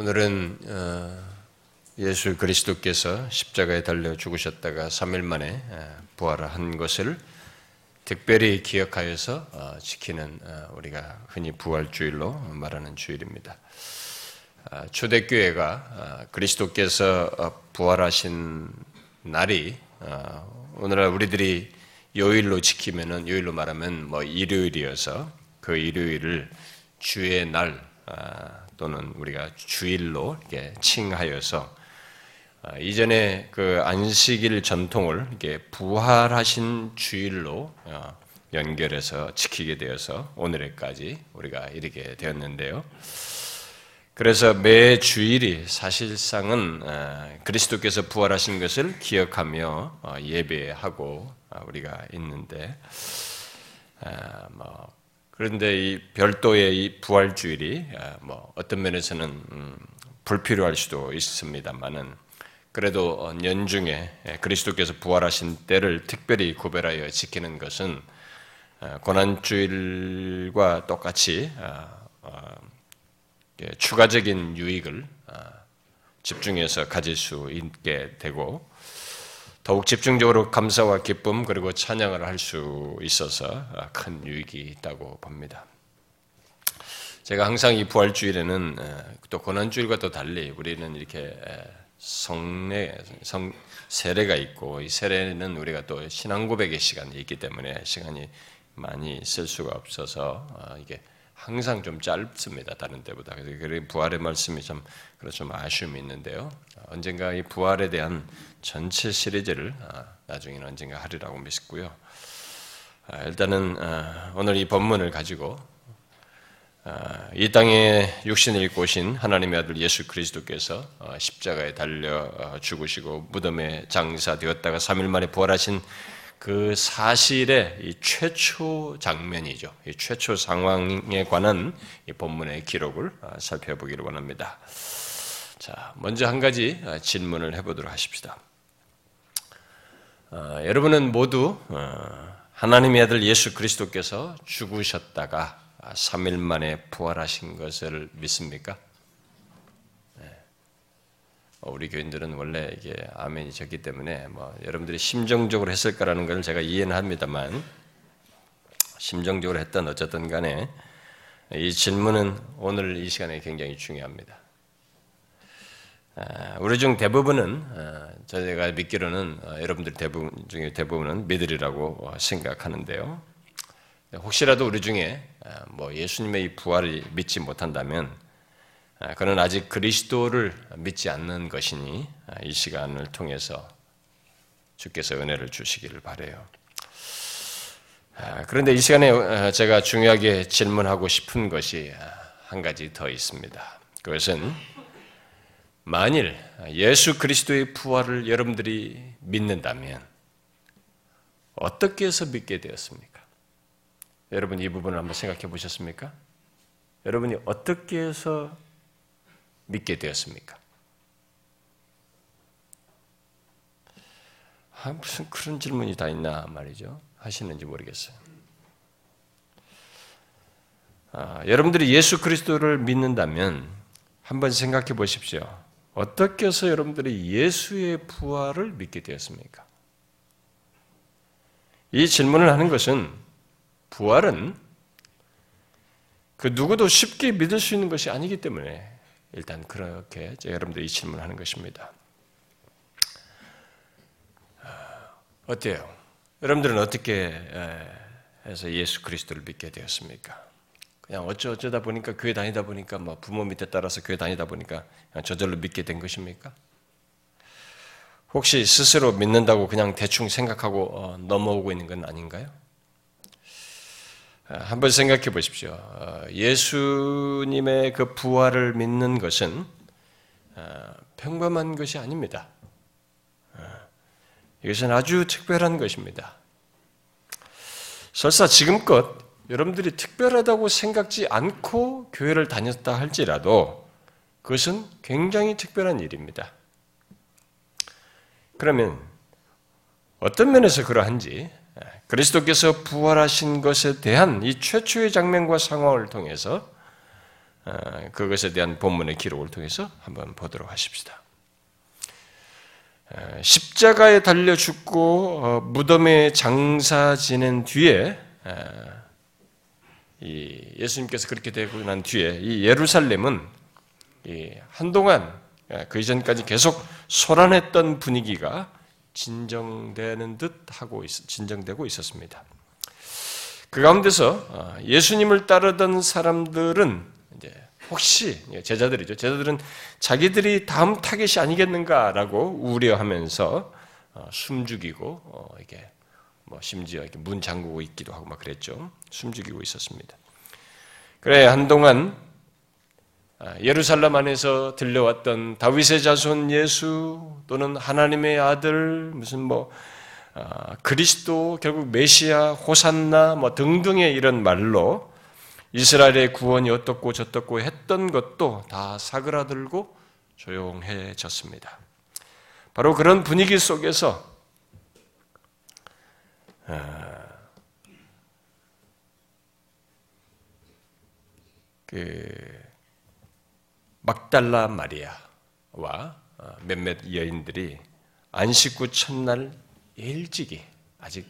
오늘은 어, 예수 그리스도께서 십자가에 달려 죽으셨다가 3일 만에 어, 부활한 것을 특별히 기억하여서 어, 지키는 우리가 흔히 부활주일로 말하는 주일입니다. 초대교회가 그리스도께서 부활하신 날이 오늘날 우리들이 요일로 지키면은 요일로 말하면 뭐 일요일이어서 그 일요일을 주의 날 또는 우리가 주일로 이렇게 칭하여서 아, 이전에 그 안식일 전통을 이렇게 부활하신 주일로 어, 연결해서 지키게 되어서 오늘에까지 우리가 이르게 되었는데요. 그래서 매 주일이 사실상은 어, 그리스도께서 부활하신 것을 기억하며 어, 예배하고 우리가 있는데 뭐 그런데 이 별도의 이 부활 주일이 아, 뭐 어떤 면에서는 음, 불필요할 수도 있습니다만은 그래도 연중에 그리스도께서 부활하신 때를 특별히 구별하여 지키는 것은 아, 고난주일과 똑같이 아, 추가적인 유익을 집중해서 가질 수 있게 되고 더욱 집중적으로 감사와 기쁨 그리고 찬양을 할 수 있어서 큰 유익이 있다고 봅니다. 제가 항상 이 부활주일에는 또 고난주일과 또 달리 우리는 이렇게 성례, 성, 세례가 있고 이 세례는 우리가 또 신앙 고백의 시간이 있기 때문에 시간이 많이 쓸 수가 없어서 어, 이게 항상 좀 짧습니다. 다른 때보다. 그래서 부활의 말씀이 좀, 좀 아쉬움이 있는데요. 언젠가 이 부활에 대한 전체 시리즈를 아, 나중에는 언젠가 하리라고 믿고요. 아, 일단은 아, 오늘 이 본문을 가지고 이 땅에 육신을 입고 오신 하나님의 아들 예수 그리스도께서 어, 십자가에 달려 어, 죽으시고 무덤에 장사되었다가 3일 만에 부활하신 그 사실의 이 최초 장면이죠. 이 최초 상황에 관한 이 본문의 기록을 살펴보기를 원합니다. 자, 먼저 한 가지 질문을 해보도록 하십시다. 어, 여러분은 모두 어, 하나님의 아들 예수 그리스도께서 죽으셨다가 3일 만에 부활하신 것을 믿습니까? 네. 어, 우리 교인들은 원래 이게 아멘이 적기 때문에 뭐 여러분들이 심정적으로 했을까라는 걸 제가 이해는 합니다만 심정적으로 했던 어쨌든 간에 이 질문은 오늘 이 시간에 굉장히 중요합니다. 아, 우리 중 대부분은 아, 저희가 믿기로는 어, 여러분들 대부분 중에 대부분은 믿으리라고 생각하는데요. 혹시라도 우리 중에 아, 뭐 예수님의 이 부활을 믿지 못한다면 그는 아직 그리스도를 믿지 않는 것이니 이 시간을 통해서 주께서 은혜를 주시기를 바래요. 그런데 이 시간에 어, 제가 중요하게 질문하고 싶은 것이 한 가지 더 있습니다. 그것은 만일 예수 그리스도의 부활을 여러분들이 믿는다면 어떻게 해서 믿게 되었습니까? 여러분 이 부분을 한번 생각해 보셨습니까? 여러분이 어떻게 해서 믿게 되었습니까? 아, 무슨 그런 질문이 다 있나 말이죠. 하시는지 모르겠어요. 아, 여러분들이 예수 그리스도를 믿는다면 한번 생각해 보십시오. 어떻게 해서 여러분들이 예수의 부활을 믿게 되었습니까? 이 질문을 하는 것은 부활은 그 누구도 쉽게 믿을 수 있는 것이 아니기 때문에 일단 그렇게 여러분들이 이 질문을 하는 것입니다. 어때요? 여러분들은 어떻게 해서 예수 그리스도를 믿게 되었습니까? 그냥 어쩌 어쩌다 보니까 교회 다니다 보니까 뭐 부모 밑에 따라서 교회 다니다 보니까 저절로 믿게 된 것입니까? 혹시 스스로 믿는다고 그냥 대충 생각하고 어, 넘어오고 있는 건 아닌가요? 아, 한번 생각해 보십시오. 어, 예수님의 그 부활을 믿는 것은 어, 평범한 것이 아닙니다. 이것은 아주 특별한 것입니다. 설사 지금껏 여러분들이 특별하다고 생각지 않고 교회를 다녔다 할지라도 그것은 굉장히 특별한 일입니다. 그러면 어떤 면에서 그러한지 그리스도께서 부활하신 것에 대한 이 최초의 장면과 상황을 통해서 어, 그것에 대한 본문의 기록을 통해서 한번 보도록 하십시다. 어, 십자가에 달려 죽고 어, 무덤에 장사 지낸 뒤에 예수님께서 그렇게 되고 난 뒤에 이 예루살렘은 한동안 그 이전까지 계속 소란했던 분위기가 진정되는 듯 하고 진정되고 있었습니다. 그 가운데서 예수님을 따르던 사람들은 혹시 제자들이죠. 제자들은 자기들이 다음 타겟이 아니겠는가라고 우려하면서 어, 숨죽이고 어, 이게 뭐 심지어 문 잠그고 있기도 하고 막 그랬죠. 숨죽이고 있었습니다. 그래 한동안 아, 예루살렘 안에서 들려왔던 다윗의 자손 예수 또는 하나님의 아들 무슨 뭐 아, 그리스도 결국 메시아 호산나 뭐 등등의 이런 말로 이스라엘의 구원이 어떻고 저떻고 했던 것도 다 사그라들고 조용해졌습니다. 바로 그런 분위기 속에서 아, 그 막달라 마리아와 어, 몇몇 여인들이 안식구 첫날 일찍이 아직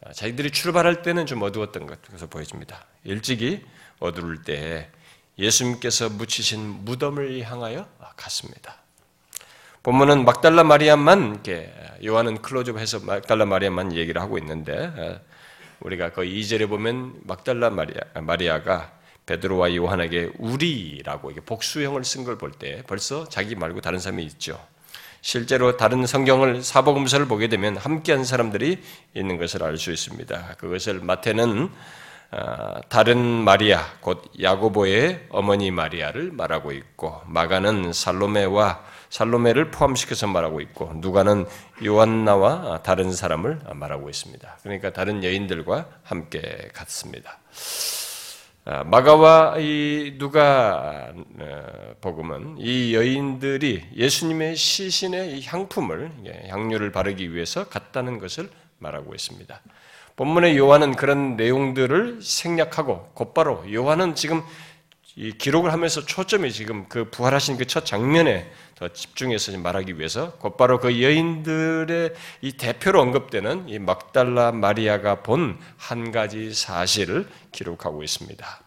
어, 자기들이 출발할 때는 좀 어두웠던 것 같아서 보여집니다. 일찍이 어두울 때 예수님께서 묻히신 무덤을 향하여 갔습니다. 본문은 막달라 마리아만 요한은 클로즈업해서 막달라 마리아만 얘기를 하고 있는데 어, 우리가 그 2절에 보면 막달라 마리아, 마리아가 베드로와 요한에게 우리라고 복수형을 쓴 걸 볼 때 벌써 자기 말고 다른 사람이 있죠. 실제로 다른 성경을 사복음서를 보게 되면 함께한 사람들이 있는 것을 알 수 있습니다. 그것을 마태는 어, 다른 마리아 곧 야고보의 어머니 마리아를 말하고 있고 마가는 살로메와 살로메를 포함시켜서 말하고 있고 누가는 요한나와 다른 사람을 말하고 있습니다. 그러니까 다른 여인들과 함께 갔습니다. 어, 마가와 이 누가 어, 복음은 이 여인들이 예수님의 시신의 향품을 향료를 바르기 위해서 갔다는 것을 말하고 있습니다. 본문의 요한은 그런 내용들을 생략하고 곧바로 요한은 지금 이 기록을 하면서 초점이 지금 그 부활하신 그 첫 장면에 더 집중해서 말하기 위해서 곧바로 그 여인들의 이 대표로 언급되는 이 막달라 마리아가 본 한 가지 사실을 기록하고 있습니다.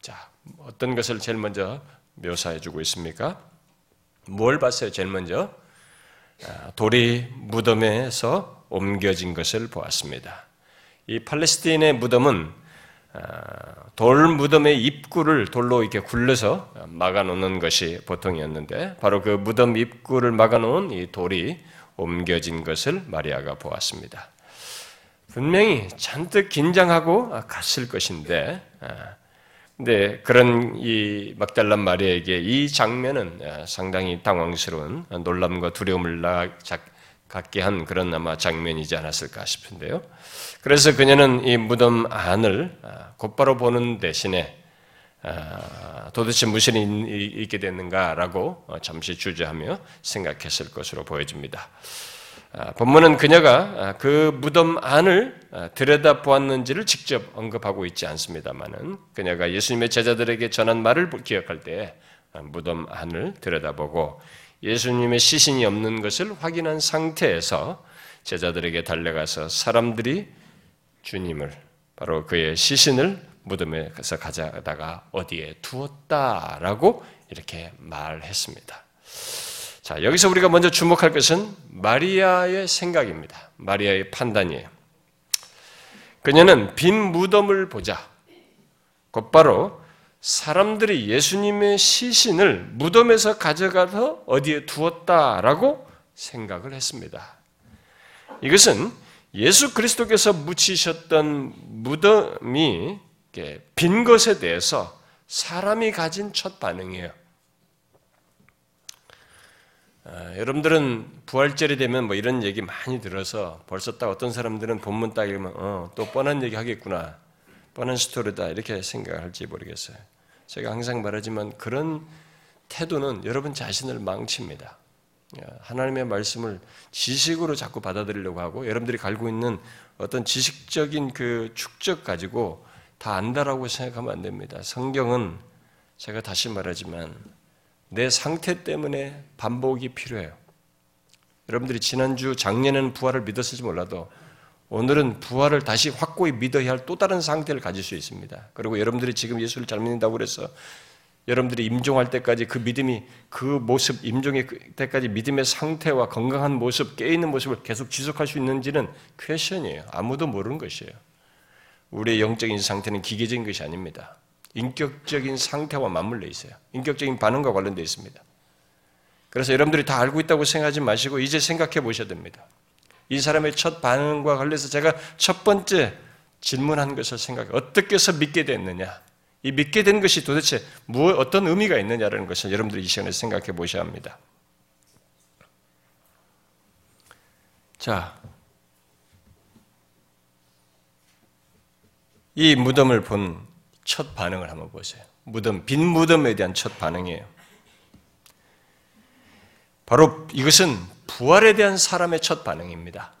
자, 어떤 것을 제일 먼저 묘사해 주고 있습니까? 뭘 봤어요? 제일 먼저 아, 돌이 무덤에서 옮겨진 것을 보았습니다. 이 팔레스틴의 무덤은 아, 돌 무덤의 입구를 돌로 이렇게 굴려서 막아놓는 것이 보통이었는데 바로 그 무덤 입구를 막아놓은 이 돌이 옮겨진 것을 마리아가 보았습니다. 분명히 잔뜩 긴장하고 갔을 것인데, 아, 근데 그런 이 막달란 마리아에게 이 장면은 상당히 당황스러운 놀람과 두려움을 갖게 한 그런 아마 장면이지 않았을까 싶은데요. 그래서 그녀는 이 무덤 안을 아, 곧바로 보는 대신에 아, 도대체 무슨 일이 있게 됐는가라고 어, 잠시 주저하며 생각했을 것으로 보여집니다. 아, 본문은 그녀가 그 무덤 안을 들여다 보았는지를 직접 언급하고 있지 않습니다만은 그녀가 예수님의 제자들에게 전한 말을 기억할 때 무덤 안을 들여다보고 예수님의 시신이 없는 것을 확인한 상태에서 제자들에게 달려가서 사람들이 주님을 바로 그의 시신을 무덤에서 가져다가 어디에 두었다라고 이렇게 말했습니다. 자, 여기서 우리가 먼저 주목할 것은 마리아의 생각입니다. 마리아의 판단이에요. 그녀는 빈 무덤을 보자 곧바로 사람들이 예수님의 시신을 무덤에서 가져가서 어디에 두었다라고 생각을 했습니다. 이것은 예수 그리스도께서 묻히셨던 무덤이 빈 것에 대해서 사람이 가진 첫 반응이에요. 아, 여러분들은 부활절이 되면 뭐 이런 얘기 많이 들어서 벌써 딱 어떤 사람들은 본문 딱 읽으면 어, 또 뻔한 얘기 하겠구나. 뻔한 스토리다. 이렇게 생각할지 모르겠어요. 제가 항상 말하지만 그런 태도는 여러분 자신을 망칩니다. 하나님의 말씀을 지식으로 자꾸 받아들이려고 하고 여러분들이 갈고 있는 어떤 지식적인 그 축적 가지고 다 안다라고 생각하면 안 됩니다. 성경은 제가 다시 말하지만 내 상태 때문에 반복이 필요해요. 여러분들이 지난주 작년에는 부활을 믿었을지 몰라도 오늘은 부활을 다시 확고히 믿어야 할 또 다른 상태를 가질 수 있습니다. 그리고 여러분들이 지금 예수를 잘 믿는다고 그래서 여러분들이 임종할 때까지 그 믿음이 그 모습, 임종의 그 때까지 믿음의 상태와 건강한 모습, 깨 있는 모습을 계속 지속할 수 있는지는 퀘션이에요. 아무도 모르는 것이에요. 우리의 영적인 상태는 기계적인 것이 아닙니다. 인격적인 상태와 맞물려 있어요. 인격적인 반응과 관련되어 있습니다. 그래서 여러분들이 다 알고 있다고 생각하지 마시고 이제 생각해 보셔야 됩니다. 이 사람의 첫 반응과 관련해서 제가 첫 번째 질문한 것을 생각해 어떻게 해서 믿게 됐느냐? 이 믿게 된 것이 도대체 무엇 어떤 의미가 있느냐라는 것을 여러분들이 이 시간에 생각해 보셔야 합니다. 자, 이 무덤을 본 첫 반응을 한번 보세요. 무덤, 빈 무덤에 대한 첫 반응이에요. 바로 이것은 부활에 대한 사람의 첫 반응입니다.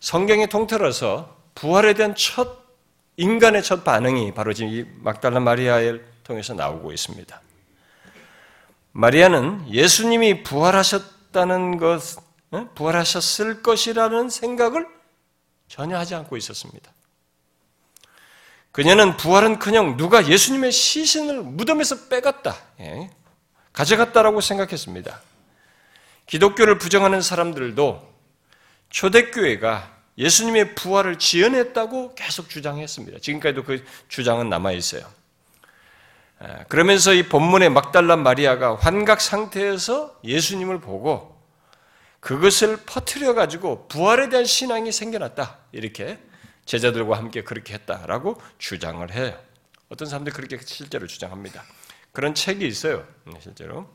성경이 통틀어서 부활에 대한 첫 인간의 첫 반응이 바로 지금 이 막달라 마리아를 통해서 나오고 있습니다. 마리아는 예수님이 부활하셨다는 것, 부활하셨을 것이라는 생각을 전혀 하지 않고 있었습니다. 그녀는 부활은 그냥 누가 예수님의 시신을 무덤에서 빼갔다, 예, 가져갔다라고 생각했습니다. 기독교를 부정하는 사람들도 초대교회가 예수님의 부활을 지연했다고 계속 주장했습니다. 지금까지도 그 주장은 남아 있어요. 그러면서 이 본문의 막달란 마리아가 환각 상태에서 예수님을 보고 그것을 퍼뜨려 가지고 부활에 대한 신앙이 생겨났다. 이렇게 제자들과 함께 그렇게 했다라고 주장을 해요. 어떤 사람들이 그렇게 실제로 주장합니다. 그런 책이 있어요. 네, 실제로.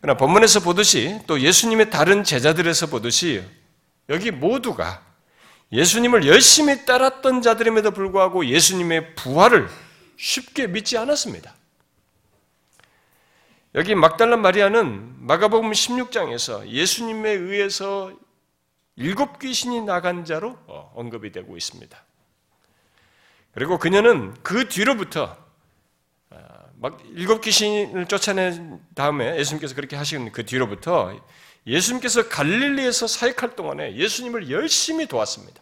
그러나 본문에서 보듯이 또 예수님의 다른 제자들에서 보듯이 여기 모두가 예수님을 열심히 따랐던 자들임에도 불구하고 예수님의 부활을 쉽게 믿지 않았습니다. 여기 막달라 마리아는 마가복음 16장에서 예수님에 의해서 일곱 귀신이 나간 자로 어, 언급이 되고 있습니다. 그리고 그녀는 그 뒤로부터 아, 막 일곱 귀신을 쫓아낸 다음에 예수님께서 그렇게 하신 그 뒤로부터 예수님께서 갈릴리에서 사역할 동안에 예수님을 열심히 도왔습니다.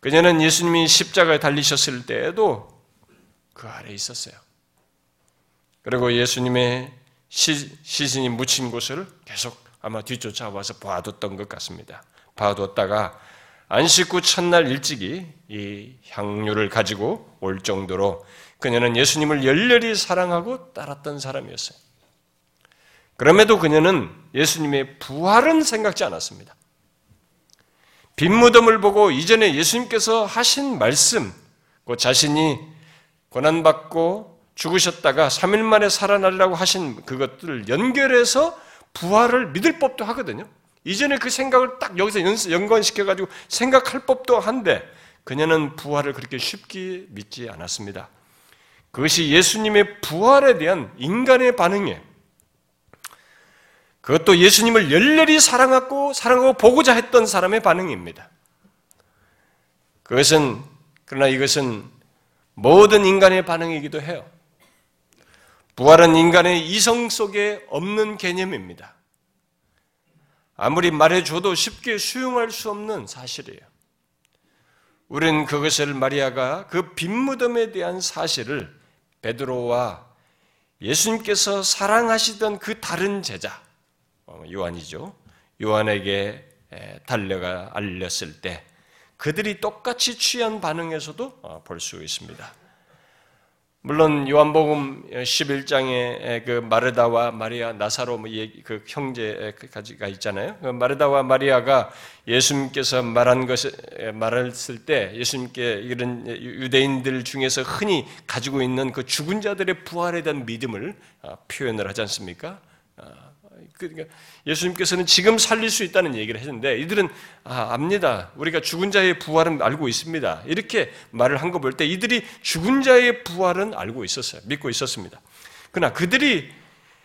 그녀는 예수님이 십자가에 달리셨을 때에도 그 아래 있었어요. 그리고 예수님의 시, 신이 묻힌 곳을 계속 아마 뒤쫓아와서 봐뒀던 것 같습니다. 봐뒀다가 안식 후 첫날 일찍이 이 향유를 가지고 올 정도로 그녀는 예수님을 열렬히 사랑하고 따랐던 사람이었어요. 그럼에도 그녀는 예수님의 부활은 생각지 않았습니다. 빈 무덤을 보고 이전에 예수님께서 하신 말씀, 그 자신이 고난받고 죽으셨다가 3일 만에 살아나리라고 하신 그것들을 연결해서 부활을 믿을 법도 하거든요. 이전에 그 생각을 딱 여기서 연관시켜가지고 생각할 법도 한데 그녀는 부활을 그렇게 쉽게 믿지 않았습니다. 그것이 예수님의 부활에 대한 인간의 반응이에요. 그것도 예수님을 열렬히 사랑하고 사랑하고 보고자 했던 사람의 반응입니다. 그것은 그러나 이것은 모든 인간의 반응이기도 해요. 부활은 인간의 이성 속에 없는 개념입니다. 아무리 말해줘도 쉽게 수용할 수 없는 사실이에요. 우리는 그것을 마리아가 그 빈무덤에 대한 사실을 베드로와 예수님께서 사랑하시던 그 다른 제자, 어, 요한이죠. 요한에게 달려가 알렸을 때 그들이 똑같이 취한 반응에서도 어, 볼수 있습니다. 물론 요한복음 11장에 그 마르다와 마리아 나사로 뭐그 형제가 있잖아요. 그 마르다와 마리아가 예수님께서 말한 것을 말했을 때 예수님께 이런 유대인들 중에서 흔히 가지고 있는 그 죽은 자들의 부활에 대한 믿음을 어, 표현을 하지 않습니까? 그러니까 예수님께서는 지금 살릴 수 있다는 얘기를 했는데 이들은 아, 압니다. 우리가 죽은 자의 부활은 알고 있습니다. 이렇게 말을 한 거 볼 때 이들이 죽은 자의 부활은 알고 있었어요. 믿고 있었습니다. 그러나 그들이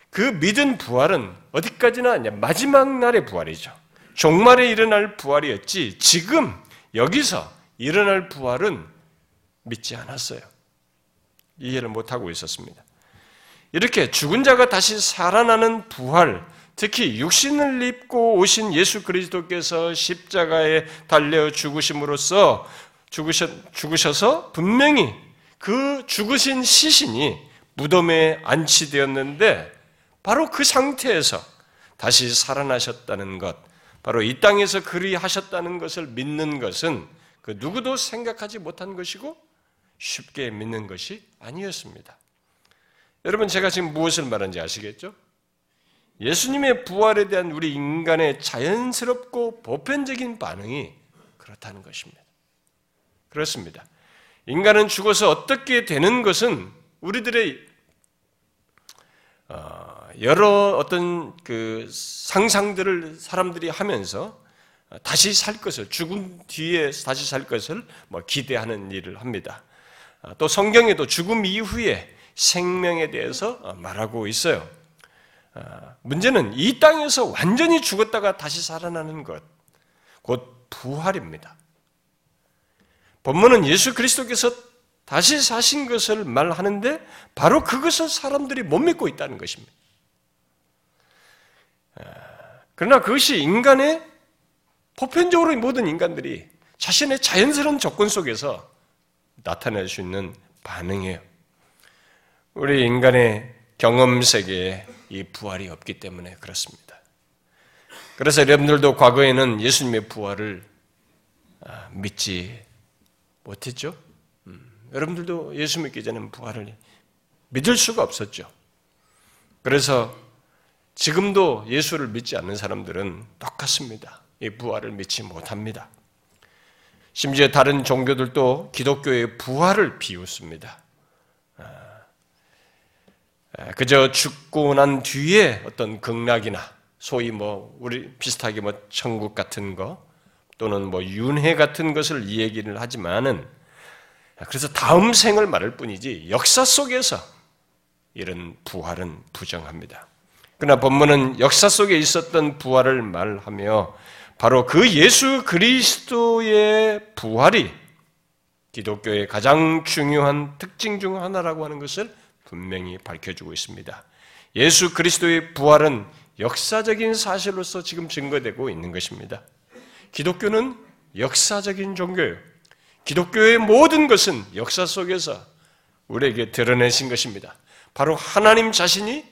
그 믿은 부활은 어디까지나 마지막 날의 부활이죠. 종말에 일어날 부활이었지 지금 여기서 일어날 부활은 믿지 않았어요. 이해를 못하고 있었습니다. 이렇게 죽은 자가 다시 살아나는 부활, 특히 육신을 입고 오신 예수 그리스도께서 십자가에 달려 죽으심으로써 죽으셔, 죽으셔서 분명히 그 죽으신 시신이 무덤에 안치되었는데 바로 그 상태에서 다시 살아나셨다는 것, 바로 이 땅에서 그리 하셨다는 것을 믿는 것은 그 누구도 생각하지 못한 것이고 쉽게 믿는 것이 아니었습니다. 여러분 제가 지금 무엇을 말하는지 아시겠죠? 예수님의 부활에 대한 우리 인간의 자연스럽고 보편적인 반응이 그렇다는 것입니다. 그렇습니다. 인간은 죽어서 어떻게 되는 것은 우리들의 어, 여러 어떤 그 상상들을 사람들이 하면서 다시 살 것을 죽음 뒤에 다시 살 것을 뭐 기대하는 일을 합니다. 아, 또 성경에도 죽음 이후에 생명에 대해서 말하고 있어요. 아, 문제는 이 땅에서 완전히 죽었다가 다시 살아나는 것, 곧 부활입니다. 본문은 예수 그리스도께서 다시 사신 것을 말하는데 바로 그것을 사람들이 못 믿고 있다는 것입니다. 아, 그러나 그것이 인간의 보편적으로 모든 인간들이 자신의 자연스러운 조건 속에서 나타낼 수 있는 반응이에요. 우리 인간의 경험 세계에 이 부활이 없기 때문에 그렇습니다. 그래서 여러분들도 과거에는 예수님의 부활을 아, 믿지 못했죠. 음, 여러분들도 예수 믿기 전에 부활을 믿을 수가 없었죠. 그래서 지금도 예수를 믿지 않는 사람들은 똑같습니다. 이 부활을 믿지 못합니다. 심지어 다른 종교들도 기독교의 부활을 비웃습니다. 그저 죽고 난 뒤에 어떤 극락이나 소위 뭐 우리 비슷하게 뭐 천국 같은 거 또는 뭐 윤회 같은 것을 이 얘기를 하지만은 그래서 다음 생을 말할 뿐이지 역사 속에서 이런 부활은 부정합니다. 그러나 본문은 역사 속에 있었던 부활을 말하며 바로 그 예수 그리스도의 부활이 기독교의 가장 중요한 특징 중 하나라고 하는 것을 분명히 밝혀주고 있습니다. 예수 그리스도의 부활은 역사적인 사실로서 지금 증거되고 있는 것입니다. 기독교는 역사적인 종교예요. 기독교의 모든 것은 역사 속에서 우리에게 드러내신 것입니다. 바로 하나님 자신이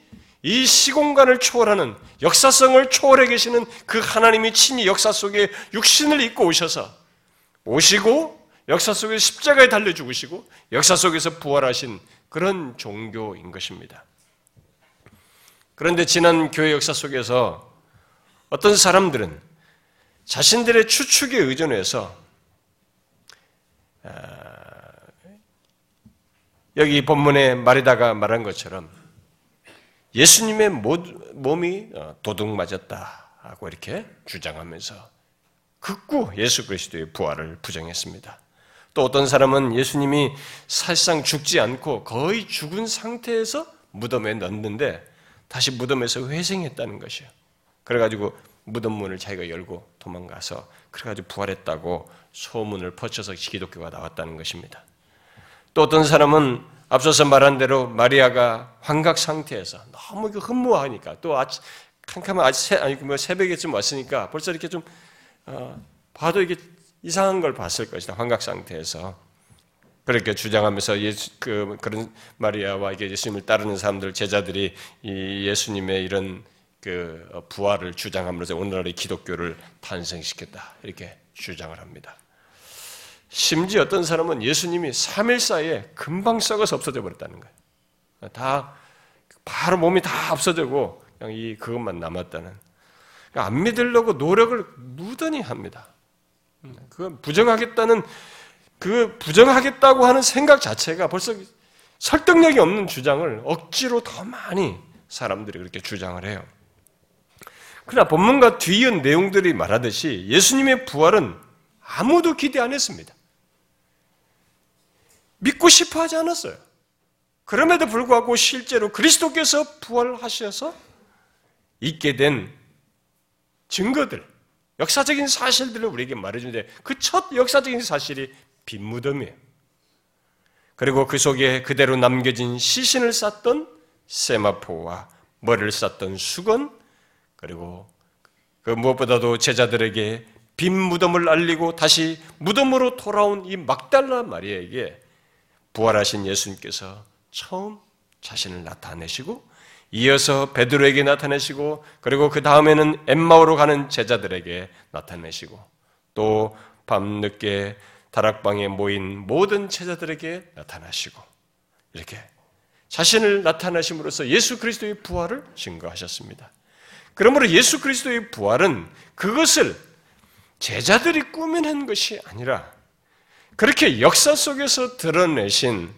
이 시공간을 초월하는 역사성을 초월해 계시는 그 하나님이 친히 역사 속에 육신을 입고 오셔서 오시고 역사 속에 십자가에 달려 죽으시고 역사 속에서 부활하신 그런 종교인 것입니다. 그런데 지난 교회 역사 속에서 어떤 사람들은 자신들의 추측에 의존해서 아, 여기 본문에 말에다가 말한 것처럼 예수님의 몸이 어, 도둑 맞았다고 이렇게 주장하면서 극구 예수 그리스도의 부활을 부정했습니다. 또 어떤 사람은 예수님이 사실상 죽지 않고 거의 죽은 상태에서 무덤에 넣는데 다시 무덤에서 회생했다는 것이에요. 그래가지고 무덤 문을 자기가 열고 도망가서 그래가지고 부활했다고 소문을 퍼쳐서 기독교가 나왔다는 것입니다. 또 어떤 사람은 앞서서 말한 대로 마리아가 환각 상태에서 너무 흠모하니까 또 아침 캄캄한 아침 아니 뭐 새벽에쯤 왔으니까 벌써 이렇게 좀 어, 봐도 이게 이상한 걸 봤을 것이다 환각 상태에서 그렇게 주장하면서 예수, 그 그런 마리아와 예수님을 따르는 사람들 제자들이 이 예수님의 이런 그 부활을 주장함으로써 오늘날의 기독교를 탄생시켰다 이렇게 주장을 합니다. 심지어 어떤 사람은 예수님이 3일 사이에 금방 썩어서 없어져 버렸다는 거예요. 다 바로 몸이 다 없어지고 그냥 이 그것만 남았다는. 그러니까 안 믿으려고 노력을 무던히 합니다. 그건 부정하겠다는 그 부정하겠다고 하는 생각 자체가 벌써 설득력이 없는 주장을 억지로 더 많이 사람들이 그렇게 주장을 해요. 그러나 본문과 뒤이은 내용들이 말하듯이 예수님의 부활은 아무도 기대 안 했습니다. 믿고 싶어 하지 않았어요. 그럼에도 불구하고 실제로 그리스도께서 부활하셔서 있게 된 증거들, 역사적인 사실들을 우리에게 말해주는데 그 첫 역사적인 사실이 빈무덤이에요. 그리고 그 속에 그대로 남겨진 시신을 쌌던 세마포와 머리를 쌌던 수건 그리고 그 무엇보다도 제자들에게 빈 무덤을 알리고 다시 무덤으로 돌아온 이 막달라 마리아에게 부활하신 예수님께서 처음 자신을 나타내시고 이어서 베드로에게 나타내시고 그리고 그 다음에는 엠마오로 가는 제자들에게 나타내시고 또 밤늦게 다락방에 모인 모든 제자들에게 나타나시고 이렇게 자신을 나타나심으로써 예수 그리스도의 부활을 증거하셨습니다. 그러므로 예수 그리스도의 부활은 그것을 제자들이 꾸며낸 것이 아니라 그렇게 역사 속에서 드러내신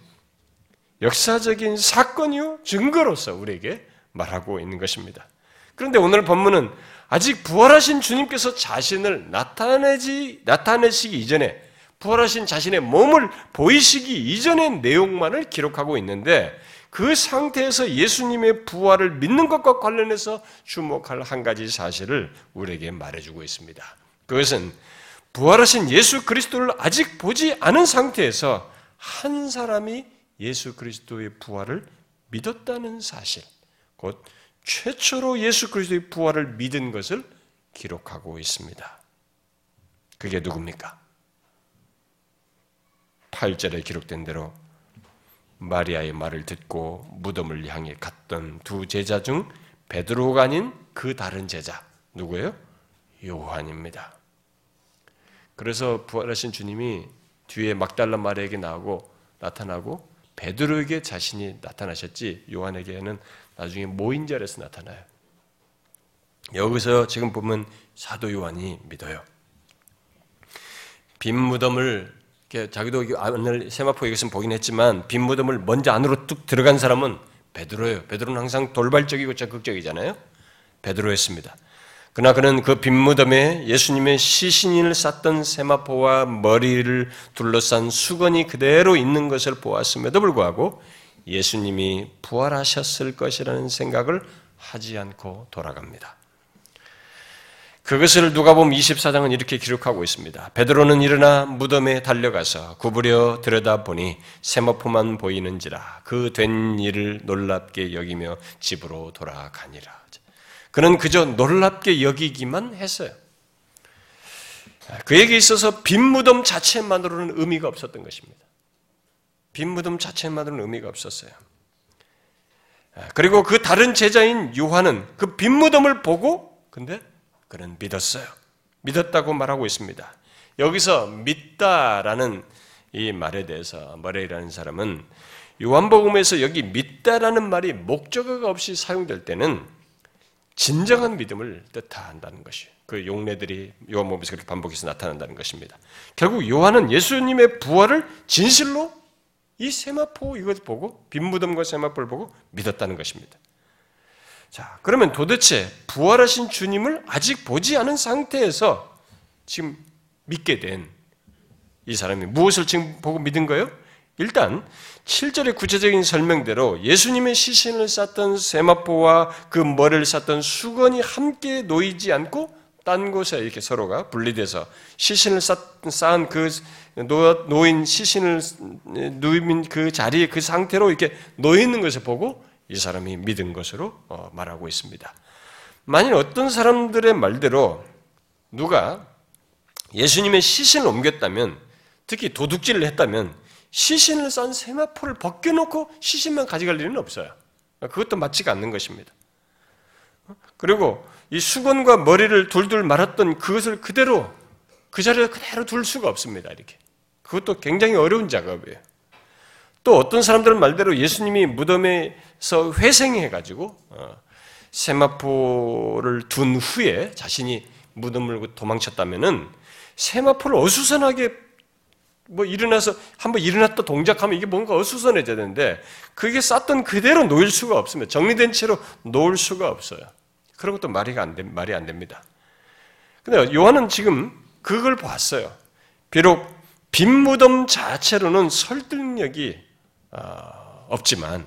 역사적인 사건이요 증거로서 우리에게 말하고 있는 것입니다. 그런데 오늘 본문은 아직 부활하신 주님께서 자신을 나타내지 나타내시기 이전에 부활하신 자신의 몸을 보이시기 이전의 내용만을 기록하고 있는데 그 상태에서 예수님의 부활을 믿는 것과 관련해서 주목할 한 가지 사실을 우리에게 말해주고 있습니다. 그것은 부활하신 예수 그리스도를 아직 보지 않은 상태에서 한 사람이 예수 그리스도의 부활을 믿었다는 사실, 곧 최초로 예수 그리스도의 부활을 믿은 것을 기록하고 있습니다. 그게 누굽니까? 8절에 기록된 대로 마리아의 말을 듣고 무덤을 향해 갔던 두 제자 중 베드로가 아닌 그 다른 제자 누구예요? 요한입니다. 그래서 부활하신 주님이 뒤에 막달라 마리아에게 나오고 나타나고 베드로에게 자신이 나타나셨지 요한에게는 나중에 모인절에서 나타나요. 여기서 지금 보면 사도 요한이 믿어요. 빈 무덤을 자기도 오늘 세마포 얘기에서 보긴 했지만 빈 무덤을 먼저 안으로 뚝 들어간 사람은 베드로예요. 베드로는 항상 돌발적이고 적극적이잖아요. 베드로였습니다. 그러나 그는 그 빈무덤에 예수님의 시신을 쌌던 세마포와 머리를 둘러싼 수건이 그대로 있는 것을 보았음에도 불구하고 예수님이 부활하셨을 것이라는 생각을 하지 않고 돌아갑니다. 그것을 누가복음 24장은 이렇게 기록하고 있습니다. 베드로는 일어나 무덤에 달려가서 구부려 들여다보니 세마포만 보이는지라 그 된 일을 놀랍게 여기며 집으로 돌아가니라. 그는 그저 놀랍게 여기기만 했어요. 그에게 있어서 빈 무덤 자체만으로는 의미가 없었던 것입니다. 빈 무덤 자체만으로는 의미가 없었어요. 그리고 그 다른 제자인 요한은 그 빈 무덤을 보고 근데 그는 믿었어요. 믿었다고 말하고 있습니다. 여기서 믿다라는 이 말에 대해서 머레이라는 사람은 요한복음에서 여기 믿다라는 말이 목적어가 없이 사용될 때는 진정한 믿음을 뜻한다는 것이 그 용례들이 요한복음에서 그렇게 반복해서 나타난다는 것입니다. 결국 요한은 예수님의 부활을 진실로 이 세마포 이것 보고 빈무덤과 세마포를 보고 믿었다는 것입니다. 자, 그러면 도대체 부활하신 주님을 아직 보지 않은 상태에서 지금 믿게 된 이 사람이 무엇을 지금 보고 믿은 거예요? 일단 7절의 구체적인 설명대로 예수님의 시신을 쌌던 세마포와 그 머리를 쌌던 수건이 함께 놓이지 않고 딴 곳에 이렇게 서로가 분리돼서 시신을 쌓은 그 놓인 시신을 누인 그 자리에 그 상태로 이렇게 놓여 있는 것을 보고 이 사람이 믿은 것으로 어, 말하고 있습니다. 만일 어떤 사람들의 말대로 누가 예수님의 시신을 옮겼다면 특히 도둑질을 했다면 시신을 싼 세마포를 벗겨놓고 시신만 가져갈 일은 없어요. 그것도 맞지가 않는 것입니다. 그리고 이 수건과 머리를 둘둘 말았던 그것을 그대로 그 자리에 그대로 둘 수가 없습니다. 이렇게. 그것도 굉장히 어려운 작업이에요. 또 어떤 사람들은 말대로 예수님이 무덤에서 회생해가지고 어, 세마포를 둔 후에 자신이 무덤을 도망쳤다면은 세마포를 어수선하게 뭐 일어나서 한번 일어났다 동작하면 이게 뭔가 어수선해져야 되는데 그게 쌌던 그대로 놓일 수가 없습니다. 정리된 채로 놓을 수가 없어요. 그런 것도 말이 안, 되, 말이 안 됩니다. 근데 요한은 지금 그걸 봤어요. 비록 빈 무덤 자체로는 설득력이 어, 없지만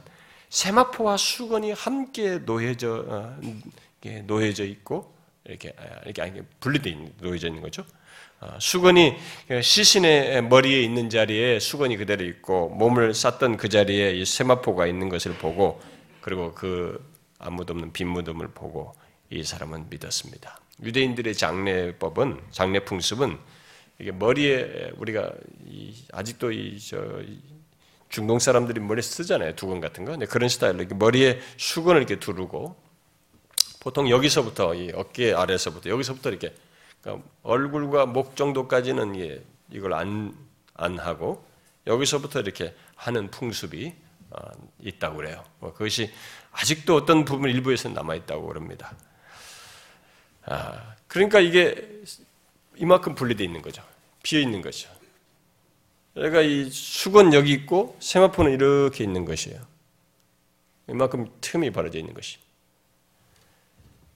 세마포와 수건이 함께 놓여져 어, 놓여져 있고 이렇게 아, 이렇게 분리되어 있는 놓여져 있는 거죠. 어, 수건이 시신의 머리에 있는 자리에 수건이 그대로 있고 몸을 쌌던 그 자리에 이 세마포가 있는 것을 보고 그리고 그 아무도 없는 빈 무덤을 보고 이 사람은 믿었습니다. 유대인들의 장례법은 장례 풍습은 이게 머리에 우리가 아직도 이 저 중동 사람들이 머리 쓰잖아요 두건 같은 거. 그런 스타일로 머리에 수건을 이렇게 두르고 보통 여기서부터 이 어깨 아래서부터 여기서부터 이렇게 그러니까 얼굴과 목 정도까지는 예, 이걸 안, 안 하고 여기서부터 이렇게 하는 풍습이 어, 있다고 그래요. 뭐 그것이 아직도 어떤 부분 일부에서는 남아 있다고 그럽니다. 아, 그러니까 이게 이만큼 분리되어 있는 거죠. 비어 있는 거죠. 그러니까 이 수건 여기 있고 세마포는 이렇게 있는 것이에요. 이만큼 틈이 벌어져 있는 것이.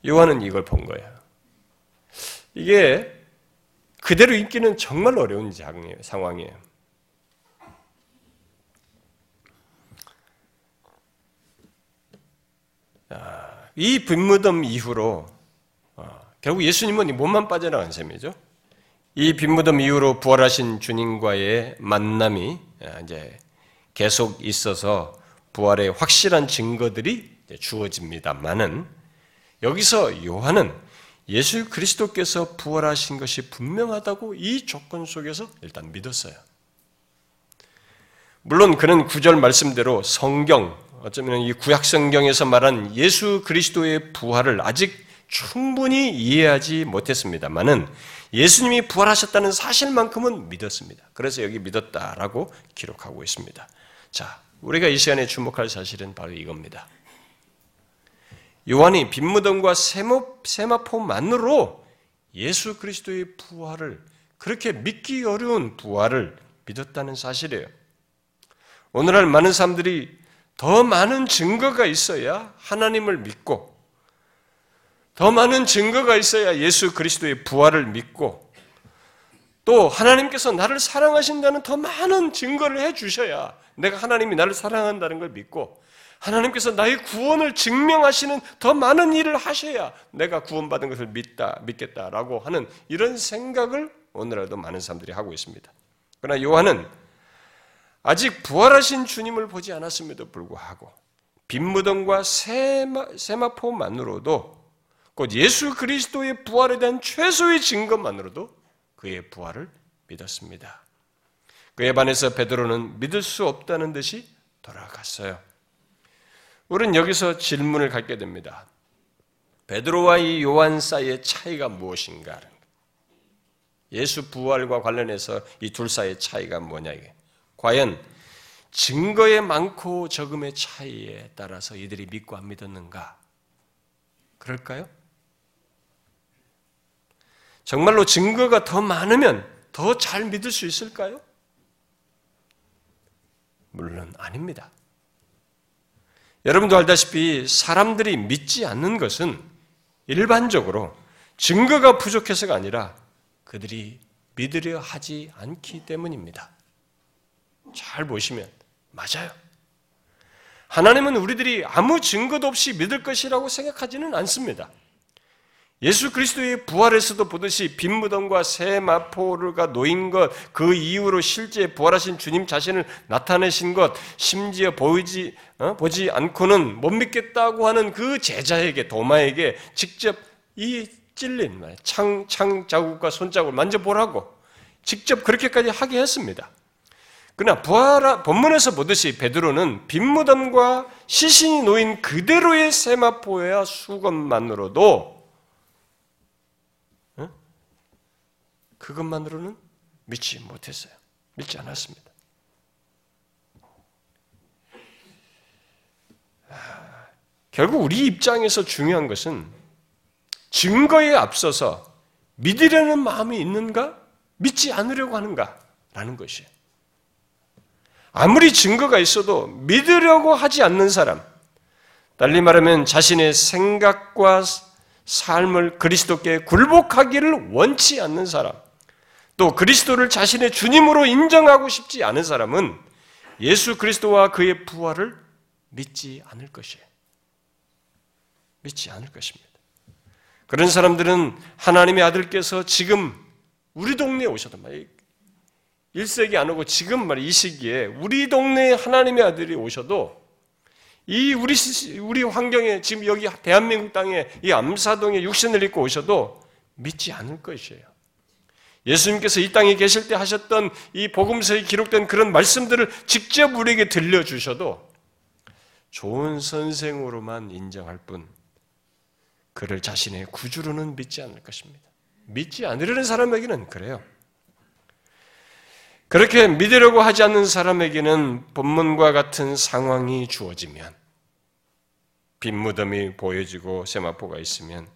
요한은 이걸 본 거예요. 이게 그대로 읽기는 정말 어려운 상황이에요. 이 빈무덤 이후로 어, 결국 예수님은 몸만 빠져나간 셈이죠. 이 빈무덤 이후로 부활하신 주님과의 만남이 어, 이제 계속 있어서 부활의 확실한 증거들이 주어집니다만은 여기서 요한은 예수 그리스도께서 부활하신 것이 분명하다고 이 조건 속에서 일단 믿었어요. 물론 그는 구절 말씀대로 성경, 어쩌면 이 구약 성경에서 말한 예수 그리스도의 부활을 아직 충분히 이해하지 못했습니다만은 예수님이 부활하셨다는 사실만큼은 믿었습니다. 그래서 여기 믿었다라고 기록하고 있습니다. 자, 우리가 이 시간에 주목할 사실은 바로 이겁니다. 요한이 빈무덤과 세마포만으로 예수 그리스도의 부활을 그렇게 믿기 어려운 부활을 믿었다는 사실이에요. 오늘날 많은 사람들이 더 많은 증거가 있어야 하나님을 믿고 더 많은 증거가 있어야 예수 그리스도의 부활을 믿고 또 하나님께서 나를 사랑하신다는 더 많은 증거를 해 주셔야 내가 하나님이 나를 사랑한다는 걸 믿고 하나님께서 나의 구원을 증명하시는 더 많은 일을 하셔야 내가 구원받은 것을 믿다, 믿겠다라고 하는 이런 생각을 오늘날도 많은 사람들이 하고 있습니다. 그러나 요한은 아직 부활하신 주님을 보지 않았음에도 불구하고 빈무덤과 세마, 세마포만으로도 곧 예수 그리스도의 부활에 대한 최소의 증거만으로도 그의 부활을 믿었습니다. 그에 반해서 베드로는 믿을 수 없다는 듯이 돌아갔어요. 우리는 여기서 질문을 갖게 됩니다. 베드로와 이 요한 사이의 차이가 무엇인가? 예수 부활과 관련해서 이 둘 사이의 차이가 뭐냐 이게. 과연 증거의 많고 적음의 차이에 따라서 이들이 믿고 안 믿었는가? 그럴까요? 정말로 증거가 더 많으면 더 잘 믿을 수 있을까요? 물론 아닙니다. 여러분도 알다시피 사람들이 믿지 않는 것은 일반적으로 증거가 부족해서가 아니라 그들이 믿으려 하지 않기 때문입니다. 잘 보시면 맞아요. 하나님은 우리들이 아무 증거도 없이 믿을 것이라고 생각하지는 않습니다. 예수 그리스도의 부활에서도 보듯이 빈무덤과 새 마포가 놓인 것, 그 이후로 실제 부활하신 주님 자신을 나타내신 것, 심지어 보이지, 어? 보지 않고는 못 믿겠다고 하는 그 제자에게, 도마에게 직접 이 찔린 창, 창 자국과 손자국을 만져보라고 직접 그렇게까지 하게 했습니다. 그러나 부활, 본문에서 보듯이 베드로는 빈무덤과 시신이 놓인 그대로의 세마포야 수건만으로도 그것만으로는 믿지 못했어요. 믿지 않았습니다. 아, 결국 우리 입장에서 중요한 것은 증거에 앞서서 믿으려는 마음이 있는가? 믿지 않으려고 하는가? 라는 것이에요. 아무리 증거가 있어도 믿으려고 하지 않는 사람, 달리 말하면 자신의 생각과 삶을 그리스도께 굴복하기를 원치 않는 사람, 또 그리스도를 자신의 주님으로 인정하고 싶지 않은 사람은 예수 그리스도와 그의 부활을 믿지 않을 것이에요. 믿지 않을 것입니다. 그런 사람들은 하나님의 아들께서 지금 우리 동네에 오셔도 말 1세기 안 오고 지금 말이 시기에 우리 동네에 하나님의 아들이 오셔도 이 우리 우리 환경에 지금 여기 대한민국 땅에 이 암사동에 육신을 입고 오셔도 믿지 않을 것이에요. 예수님께서 이 땅에 계실 때 하셨던 이 복음서에 기록된 그런 말씀들을 직접 우리에게 들려주셔도 좋은 선생으로만 인정할 뿐 그를 자신의 구주로는 믿지 않을 것입니다. 믿지 않으려는 사람에게는 그래요. 그렇게 믿으려고 하지 않는 사람에게는 본문과 같은 상황이 주어지면 빈 무덤이 보여지고 세마포가 있으면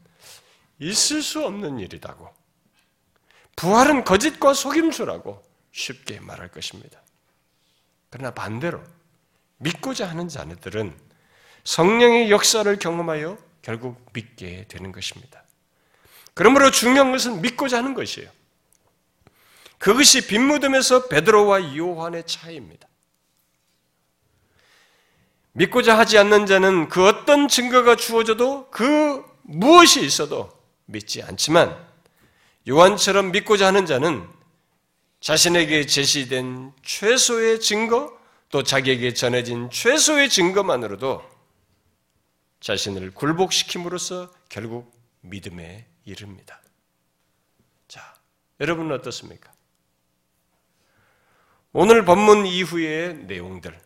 있을 수 없는 일이다고 부활은 거짓과 속임수라고 쉽게 말할 것입니다. 그러나 반대로 믿고자 하는 자들은 성령의 역사를 경험하여 결국 믿게 되는 것입니다. 그러므로 중요한 것은 믿고자 하는 것이에요. 그것이 빈무덤에서 베드로와 요한의 차이입니다. 믿고자 하지 않는 자는 그 어떤 증거가 주어져도 그 무엇이 있어도 믿지 않지만 요한처럼 믿고자 하는 자는 자신에게 제시된 최소의 증거 또 자기에게 전해진 최소의 증거만으로도 자신을 굴복시킴으로써 결국 믿음에 이릅니다. 자, 여러분은 어떻습니까? 오늘 본문 이후의 내용들,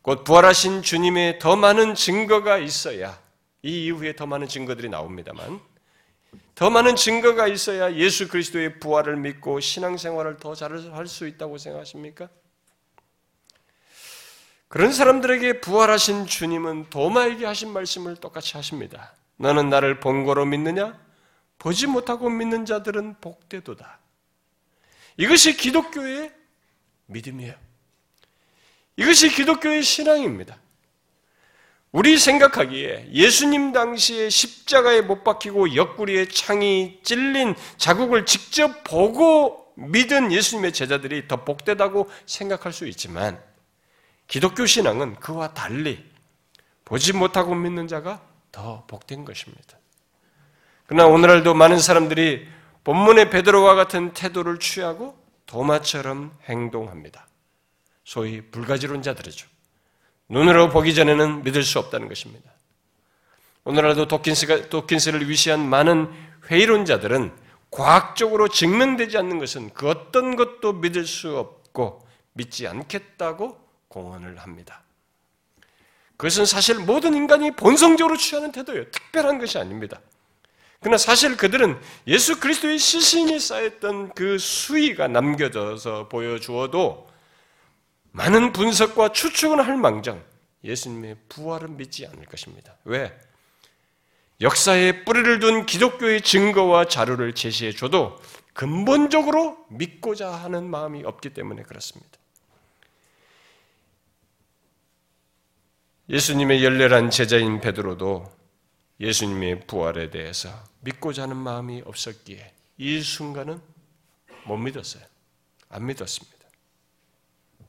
곧 부활하신 주님의 더 많은 증거가 있어야 이 이후에 더 많은 증거들이 나옵니다만 더 많은 증거가 있어야 예수 그리스도의 부활을 믿고 신앙생활을 더 잘 할 수 있다고 생각하십니까? 그런 사람들에게 부활하신 주님은 도마에게 하신 말씀을 똑같이 하십니다. 너는 나를 본거로 믿느냐? 보지 못하고 믿는 자들은 복되도다. 이것이 기독교의 믿음이에요. 이것이 기독교의 신앙입니다. 우리 생각하기에 예수님 당시에 십자가에 못 박히고 옆구리에 창이 찔린 자국을 직접 보고 믿은 예수님의 제자들이 더 복되다고 생각할 수 있지만 기독교 신앙은 그와 달리 보지 못하고 믿는 자가 더 복된 것입니다. 그러나 오늘날도 많은 사람들이 본문의 베드로와 같은 태도를 취하고 도마처럼 행동합니다. 소위 불가지론자들이죠. 눈으로 보기 전에는 믿을 수 없다는 것입니다. 오늘날도 도킨스가, 도킨스를 위시한 많은 회의론자들은 과학적으로 증명되지 않는 것은 그 어떤 것도 믿을 수 없고 믿지 않겠다고 공언을 합니다. 그것은 사실 모든 인간이 본성적으로 취하는 태도예요. 특별한 것이 아닙니다. 그러나 사실 그들은 예수 그리스도의 시신이 쌓였던 그 수위가 남겨져서 보여주어도 많은 분석과 추측은 할 망정 예수님의 부활은 믿지 않을 것입니다. 왜? 역사에 뿌리를 둔 기독교의 증거와 자료를 제시해 줘도 근본적으로 믿고자 하는 마음이 없기 때문에 그렇습니다. 예수님의 열렬한 제자인 베드로도 예수님의 부활에 대해서 믿고자 하는 마음이 없었기에 이 순간은 못 믿었어요. 안 믿었습니다.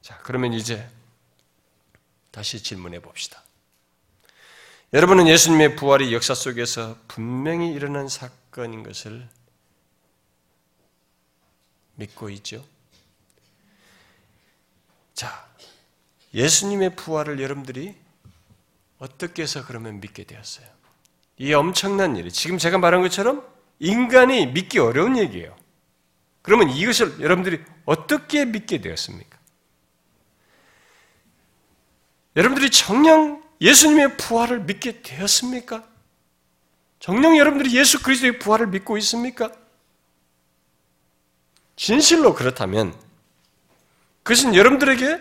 자, 그러면 이제 다시 질문해 봅시다. 여러분은 예수님의 부활이 역사 속에서 분명히 일어난 사건인 것을 믿고 있죠? 자, 예수님의 부활을 여러분들이 어떻게 해서 그러면 믿게 되었어요? 이 엄청난 일이 지금 제가 말한 것처럼 인간이 믿기 어려운 얘기예요. 그러면 이것을 여러분들이 어떻게 믿게 되었습니까? 여러분들이 정녕 예수님의 부활을 믿게 되었습니까? 정녕 여러분들이 예수 그리스도의 부활을 믿고 있습니까? 진실로 그렇다면 그것은 여러분들에게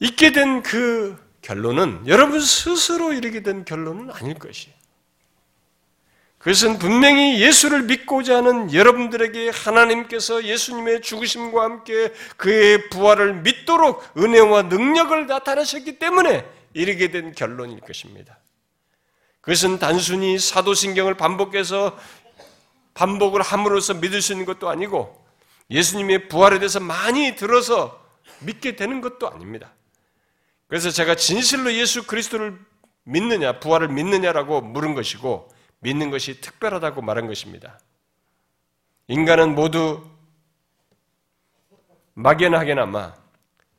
있게 된 그 결론은 여러분 스스로 이르게 된 결론은 아닐 것이에요. 그것은 분명히 예수를 믿고자 하는 여러분들에게 하나님께서 예수님의 죽으심과 함께 그의 부활을 믿도록 은혜와 능력을 나타내셨기 때문에 이르게 된 결론일 것입니다. 그것은 단순히 사도신경을 반복해서 반복을 함으로써 믿을 수 있는 것도 아니고 예수님의 부활에 대해서 많이 들어서 믿게 되는 것도 아닙니다. 그래서 제가 진실로 예수 그리스도를 믿느냐, 부활을 믿느냐라고 물은 것이고, 믿는 것이 특별하다고 말한 것입니다. 인간은 모두 막연하게나마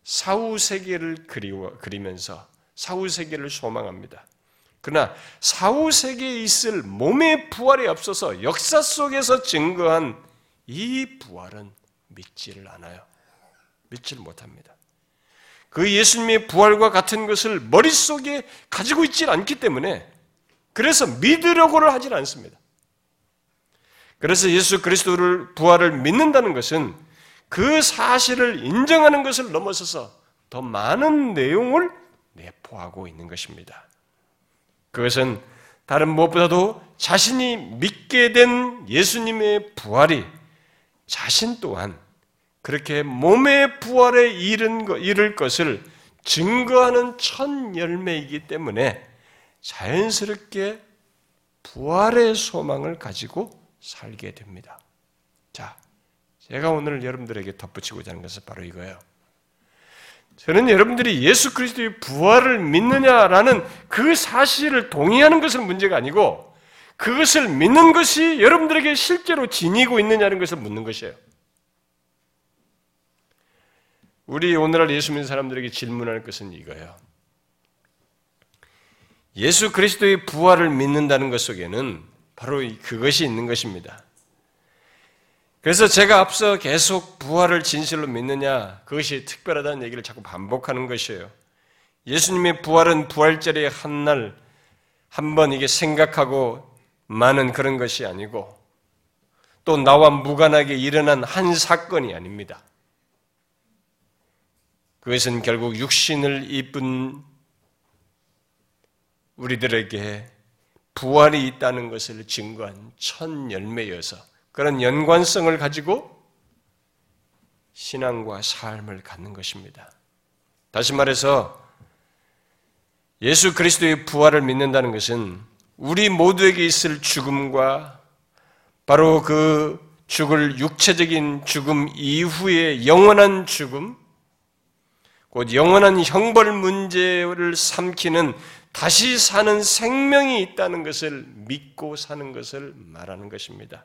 사후 세계를 그리워 그리면서 사후 세계를 소망합니다. 그러나 사후 세계에 있을 몸의 부활에 앞서서 역사 속에서 증거한 이 부활은 믿지를 않아요. 믿지를 못합니다. 그 예수님의 부활과 같은 것을 머릿속에 가지고 있지 않기 때문에 그래서 믿으려고를 하질 않습니다. 그래서 예수 그리스도를 부활을 믿는다는 것은 그 사실을 인정하는 것을 넘어서서 더 많은 내용을 내포하고 있는 것입니다. 그것은 다른 무엇보다도 자신이 믿게 된 예수님의 부활이 자신 또한 그렇게 몸의 부활에 이른 것, 이를 것을 증거하는 첫 열매이기 때문에 자연스럽게 부활의 소망을 가지고 살게 됩니다. 자, 제가 오늘 여러분들에게 덧붙이고자 하는 것은 바로 이거예요. 저는 여러분들이 예수 그리스도의 부활을 믿느냐라는 그 사실을 동의하는 것은 문제가 아니고 그것을 믿는 것이 여러분들에게 실제로 지니고 있느냐는 것을 묻는 것이에요. 우리 오늘날 예수 믿는 사람들에게 질문할 것은 이거예요. 예수 그리스도의 부활을 믿는다는 것 속에는 바로 그것이 있는 것입니다. 그래서 제가 앞서 계속 부활을 진실로 믿느냐, 그것이 특별하다는 얘기를 자꾸 반복하는 것이에요. 예수님의 부활은 부활절의 한 날, 한 번 이게 생각하고 많은 그런 것이 아니고, 또 나와 무관하게 일어난 한 사건이 아닙니다. 그것은 결국 육신을 입은 우리들에게 부활이 있다는 것을 증거한 첫 열매여서 그런 연관성을 가지고 신앙과 삶을 갖는 것입니다. 다시 말해서 예수 그리스도의 부활을 믿는다는 것은 우리 모두에게 있을 죽음과 바로 그 죽을 육체적인 죽음 이후의 영원한 죽음, 곧 영원한 형벌 문제를 삼키는 다시 사는 생명이 있다는 것을 믿고 사는 것을 말하는 것입니다.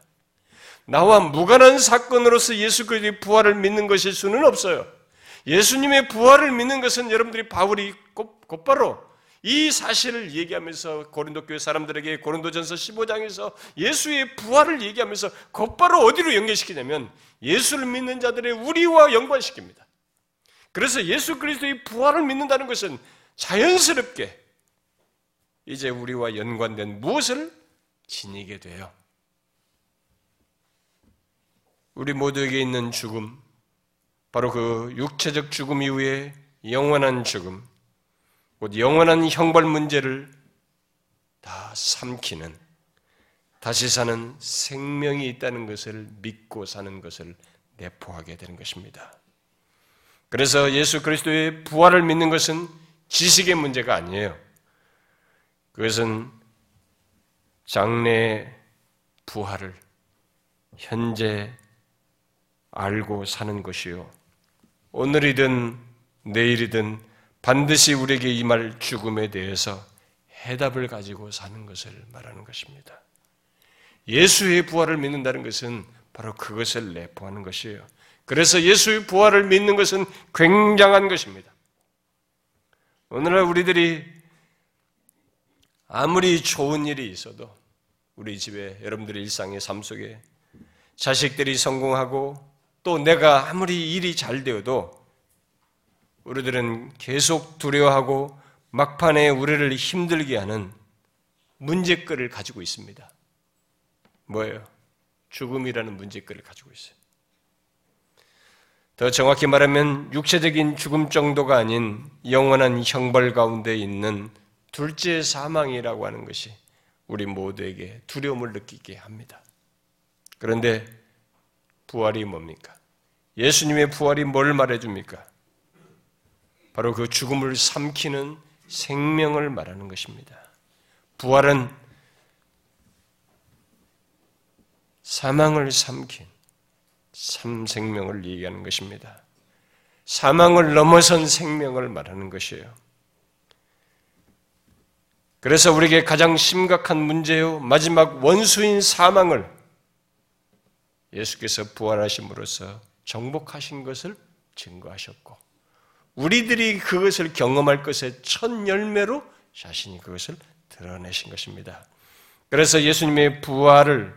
나와 무관한 사건으로서 예수 그리스도의 부활을 믿는 것일 수는 없어요. 예수님의 부활을 믿는 것은 여러분들이 바울이 곧바로 이 사실을 얘기하면서 고린도 교회 사람들에게 고린도전서 15장에서 예수의 부활을 얘기하면서 곧바로 어디로 연결시키냐면 예수를 믿는 자들의 우리와 연관시킵니다. 그래서 예수 그리스도의 부활을 믿는다는 것은 자연스럽게 이제 우리와 연관된 무엇을 지니게 돼요. 우리 모두에게 있는 죽음, 바로 그 육체적 죽음 이후에 영원한 죽음, 곧 영원한 형벌 문제를 다 삼키는 다시 사는 생명이 있다는 것을 믿고 사는 것을 내포하게 되는 것입니다. 그래서 예수 그리스도의 부활을 믿는 것은 지식의 문제가 아니에요. 그것은 장래 부활을 현재 알고 사는 것이요. 오늘이든 내일이든 반드시 우리에게 임할 죽음에 대해서 해답을 가지고 사는 것을 말하는 것입니다. 예수의 부활을 믿는다는 것은 바로 그것을 내포하는 것이에요. 그래서 예수의 부활을 믿는 것은 굉장한 것입니다. 오늘날 우리들이 아무리 좋은 일이 있어도 우리 집에 여러분들의 일상의 삶 속에 자식들이 성공하고 또 내가 아무리 일이 잘 되어도 우리들은 계속 두려워하고 막판에 우리를 힘들게 하는 문제거리를 가지고 있습니다. 뭐예요? 죽음이라는 문제거리를 가지고 있어요. 더 정확히 말하면 육체적인 죽음 정도가 아닌 영원한 형벌 가운데 있는 둘째 사망이라고 하는 것이 우리 모두에게 두려움을 느끼게 합니다. 그런데 부활이 뭡니까? 예수님의 부활이 뭘 말해줍니까? 바로 그 죽음을 삼키는 생명을 말하는 것입니다. 부활은 사망을 삼킨 삼생명을 얘기하는 것입니다. 사망을 넘어선 생명을 말하는 것이에요. 그래서 우리에게 가장 심각한 문제요, 마지막 원수인 사망을 예수께서 부활하심으로써 정복하신 것을 증거하셨고 우리들이 그것을 경험할 것의 첫 열매로 자신이 그것을 드러내신 것입니다. 그래서 예수님의 부활을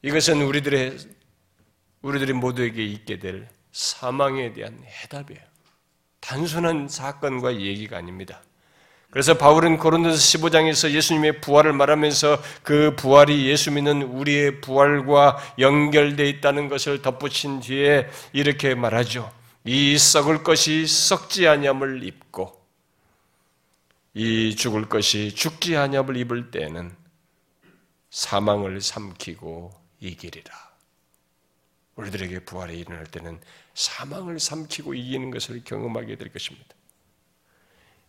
이것은 우리들의 우리들이 모두에게 있게 될 사망에 대한 해답이에요. 단순한 사건과 얘기가 아닙니다. 그래서 바울은 고린도서 15장에서 예수님의 부활을 말하면서 그 부활이 예수 믿는 우리의 부활과 연결되어 있다는 것을 덧붙인 뒤에 이렇게 말하죠. 이 썩을 것이 썩지 아니함을 입고 이 죽을 것이 죽지 아니함을 입을 때는 사망을 삼키고 이기리라. 우리들에게 부활이 일어날 때는 사망을 삼키고 이기는 것을 경험하게 될 것입니다.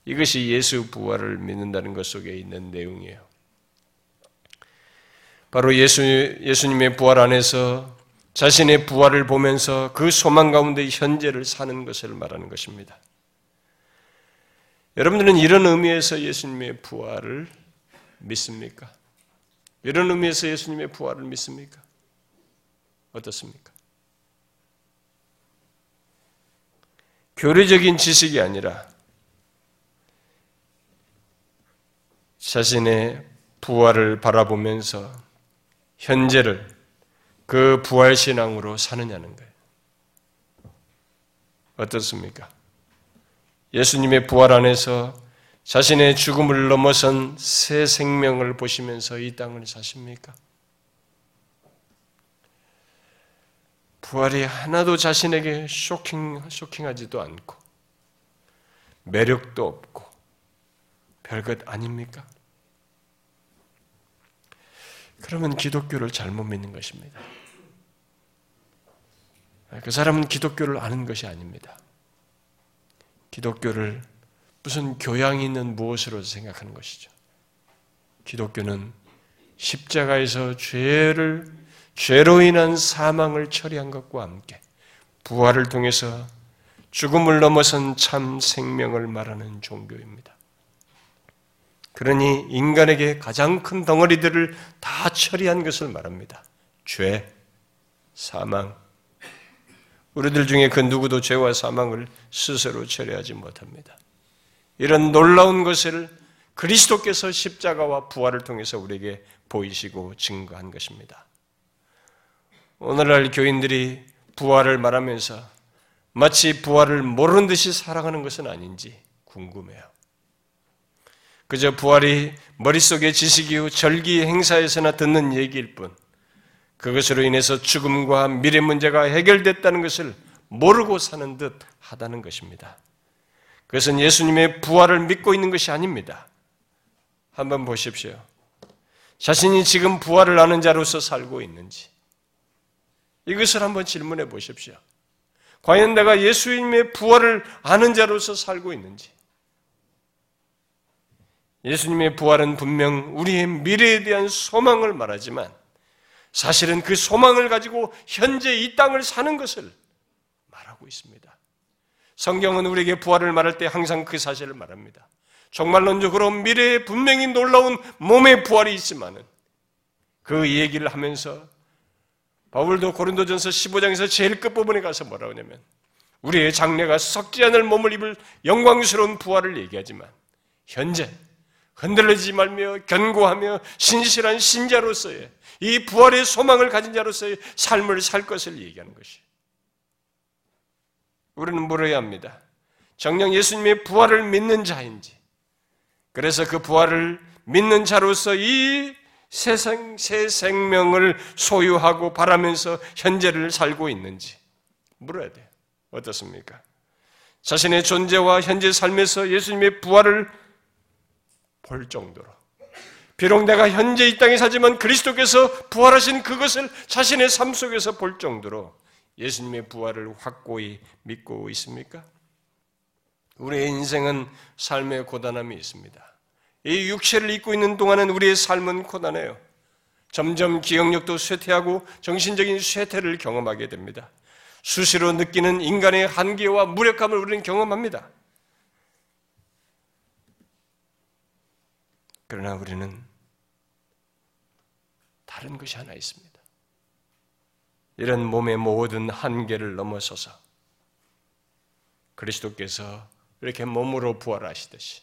이것이 예수 부활을 믿는다는 것 속에 있는 내용이에요. 바로 예수, 예수님의 부활 안에서 자신의 부활을 보면서 그 소망 가운데 현재를 사는 것을 말하는 것입니다. 여러분들은 이런 의미에서 예수님의 부활을 믿습니까? 이런 의미에서 예수님의 부활을 믿습니까? 어떻습니까? 교리적인 지식이 아니라 자신의 부활을 바라보면서 현재를 그 부활 신앙으로 사느냐는 거예요. 어떻습니까? 예수님의 부활 안에서 자신의 죽음을 넘어선 새 생명을 보시면서 이 땅을 사십니까? 부활이 하나도 자신에게 쇼킹, 쇼킹하지도 않고, 매력도 없고, 별것 아닙니까? 그러면 기독교를 잘못 믿는 것입니다. 그 사람은 기독교를 아는 것이 아닙니다. 기독교를 무슨 교양이 있는 무엇으로 생각하는 것이죠. 기독교는 십자가에서 죄를 죄로 인한 사망을 처리한 것과 함께 부활을 통해서 죽음을 넘어선 참 생명을 말하는 종교입니다. 그러니 인간에게 가장 큰 덩어리들을 다 처리한 것을 말합니다. 죄, 사망. 우리들 중에 그 누구도 죄와 사망을 스스로 처리하지 못합니다. 이런 놀라운 것을 그리스도께서 십자가와 부활을 통해서 우리에게 보이시고 증거한 것입니다. 오늘날 교인들이 부활을 말하면서 마치 부활을 모르는 듯이 살아가는 것은 아닌지 궁금해요. 그저 부활이 머릿속의 지식이후 절기 행사에서나 듣는 얘기일 뿐 그것으로 인해서 죽음과 미래 문제가 해결됐다는 것을 모르고 사는 듯 하다는 것입니다. 그것은 예수님의 부활을 믿고 있는 것이 아닙니다. 한번 보십시오. 자신이 지금 부활을 아는 자로서 살고 있는지 이것을 한번 질문해 보십시오. 과연 내가 예수님의 부활을 아는 자로서 살고 있는지 예수님의 부활은 분명 우리의 미래에 대한 소망을 말하지만 사실은 그 소망을 가지고 현재 이 땅을 사는 것을 말하고 있습니다. 성경은 우리에게 부활을 말할 때 항상 그 사실을 말합니다. 정말론적으로 미래에 분명히 놀라운 몸의 부활이 있지만은 그 얘기를 하면서 바울도 고린도전서 15장에서 제일 끝부분에 가서 뭐라고 하냐면 우리의 장래가 썩지 않을 몸을 입을 영광스러운 부활을 얘기하지만 현재 흔들리지 말며 견고하며 신실한 신자로서의 이 부활의 소망을 가진 자로서의 삶을 살 것을 얘기하는 것이. 우리는 물어야 합니다. 정녕 예수님의 부활을 믿는 자인지, 그래서 그 부활을 믿는 자로서 이 세상, 새 생명을 소유하고 바라면서 현재를 살고 있는지 물어야 돼요. 어떻습니까? 자신의 존재와 현재 삶에서 예수님의 부활을 볼 정도로 비록 내가 현재 이 땅에 사지만 그리스도께서 부활하신 그것을 자신의 삶 속에서 볼 정도로 예수님의 부활을 확고히 믿고 있습니까? 우리의 인생은 삶의 고단함이 있습니다. 이 육체를 입고 있는 동안은 우리의 삶은 고단해요. 점점 기억력도 쇠퇴하고 정신적인 쇠퇴를 경험하게 됩니다. 수시로 느끼는 인간의 한계와 무력함을 우리는 경험합니다. 그러나 우리는 다른 것이 하나 있습니다. 이런 몸의 모든 한계를 넘어서서 그리스도께서 이렇게 몸으로 부활하시듯이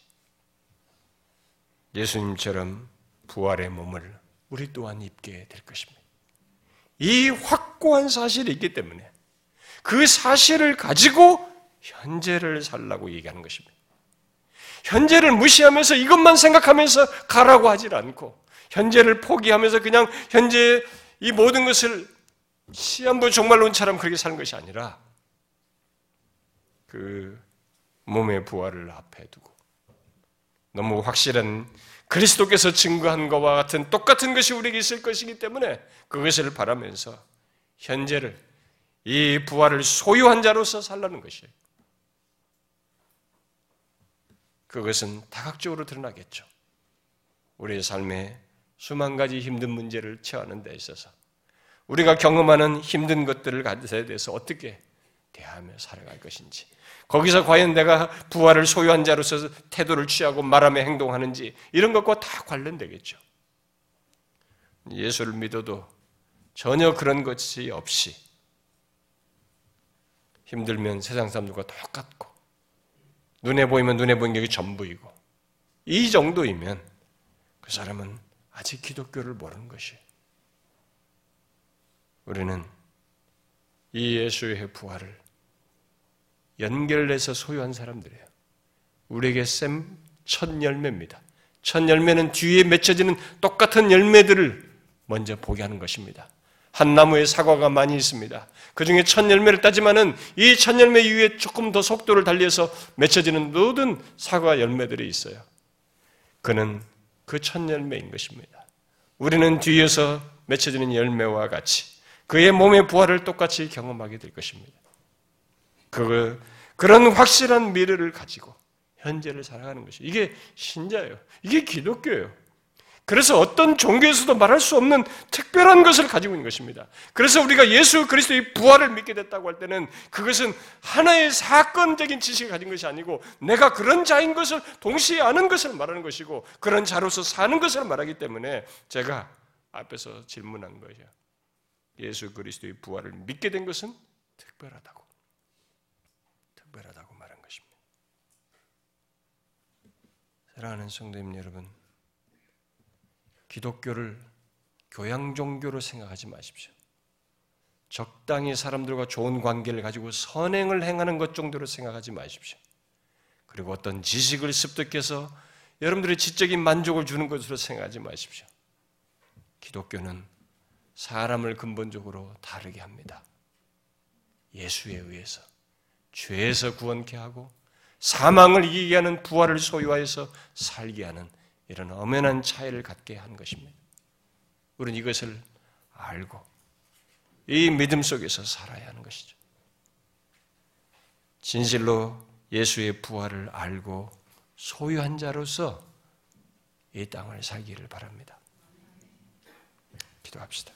예수님처럼 부활의 몸을 우리 또한 입게 될 것입니다. 이 확고한 사실이 있기 때문에 그 사실을 가지고 현재를 살라고 얘기하는 것입니다. 현재를 무시하면서 이것만 생각하면서 가라고 하질 않고 현재를 포기하면서 그냥 현재 이 모든 것을 시한부 종말론처럼 그렇게 사는 것이 아니라 그 몸의 부활을 앞에 두고 너무 확실한 그리스도께서 증거한 것과 같은 똑같은 것이 우리에게 있을 것이기 때문에 그것을 바라면서 현재를 이 부활을 소유한 자로서 살라는 것이에요. 그것은 다각적으로 드러나겠죠. 우리의 삶에 수만 가지 힘든 문제를 처하는 데 있어서 우리가 경험하는 힘든 것들을 가져야 돼서 어떻게 대하며 살아갈 것인지 거기서 과연 내가 부활을 소유한 자로서 태도를 취하고 말하며 행동하는지 이런 것과 다 관련되겠죠. 예수를 믿어도 전혀 그런 것이 없이 힘들면 세상 사람들과 똑같고 눈에 보이면 눈에 보이는 게 전부이고 이 정도이면 그 사람은 아직 기독교를 모르는 것이 우리는 이 예수의 부활을 연결해서 소유한 사람들이에요. 우리에게 샘첫 열매입니다. 첫 열매는 뒤에 맺혀지는 똑같은 열매들을 먼저 보게 하는 것입니다. 한 나무에 사과가 많이 있습니다. 그 중에 첫 열매를 따지만은 이첫 열매 이후에 조금 더 속도를 달리해서 맺혀지는 모든 사과 열매들이 있어요. 그는 그첫 열매인 것입니다. 우리는 뒤에서 맺혀지는 열매와 같이 그의 몸의 부활을 똑같이 경험하게 될 것입니다. 그 그런 확실한 미래를 가지고 현재를 살아가는 것이 이게 신자예요. 이게 기독교예요. 그래서 어떤 종교에서도 말할 수 없는 특별한 것을 가지고 있는 것입니다. 그래서 우리가 예수 그리스도의 부활을 믿게 됐다고 할 때는 그것은 하나의 사건적인 지식을 가진 것이 아니고 내가 그런 자인 것을 동시에 아는 것을 말하는 것이고 그런 자로서 사는 것을 말하기 때문에 제가 앞에서 질문한 거죠. 예수 그리스도의 부활을 믿게 된 것은 특별하다고. 특별하다고 말한 것입니다. 사랑하는 성도님 여러분, 기독교를 교양 종교로 생각하지 마십시오. 적당히 사람들과 좋은 관계를 가지고 선행을 행하는 것 정도로 생각하지 마십시오. 그리고 어떤 지식을 습득해서 여러분들의 지적인 만족을 주는 것으로 생각하지 마십시오. 기독교는 사람을 근본적으로 다르게 합니다. 예수에 의해서 죄에서 구원케 하고 사망을 이기게 하는 부활을 소유하여서 살게 하는 이런 엄연한 차이를 갖게 한 것입니다. 우리는 이것을 알고 이 믿음 속에서 살아야 하는 것이죠. 진실로 예수의 부활을 알고 소유한 자로서 이 땅을 살기를 바랍니다. 기도합시다.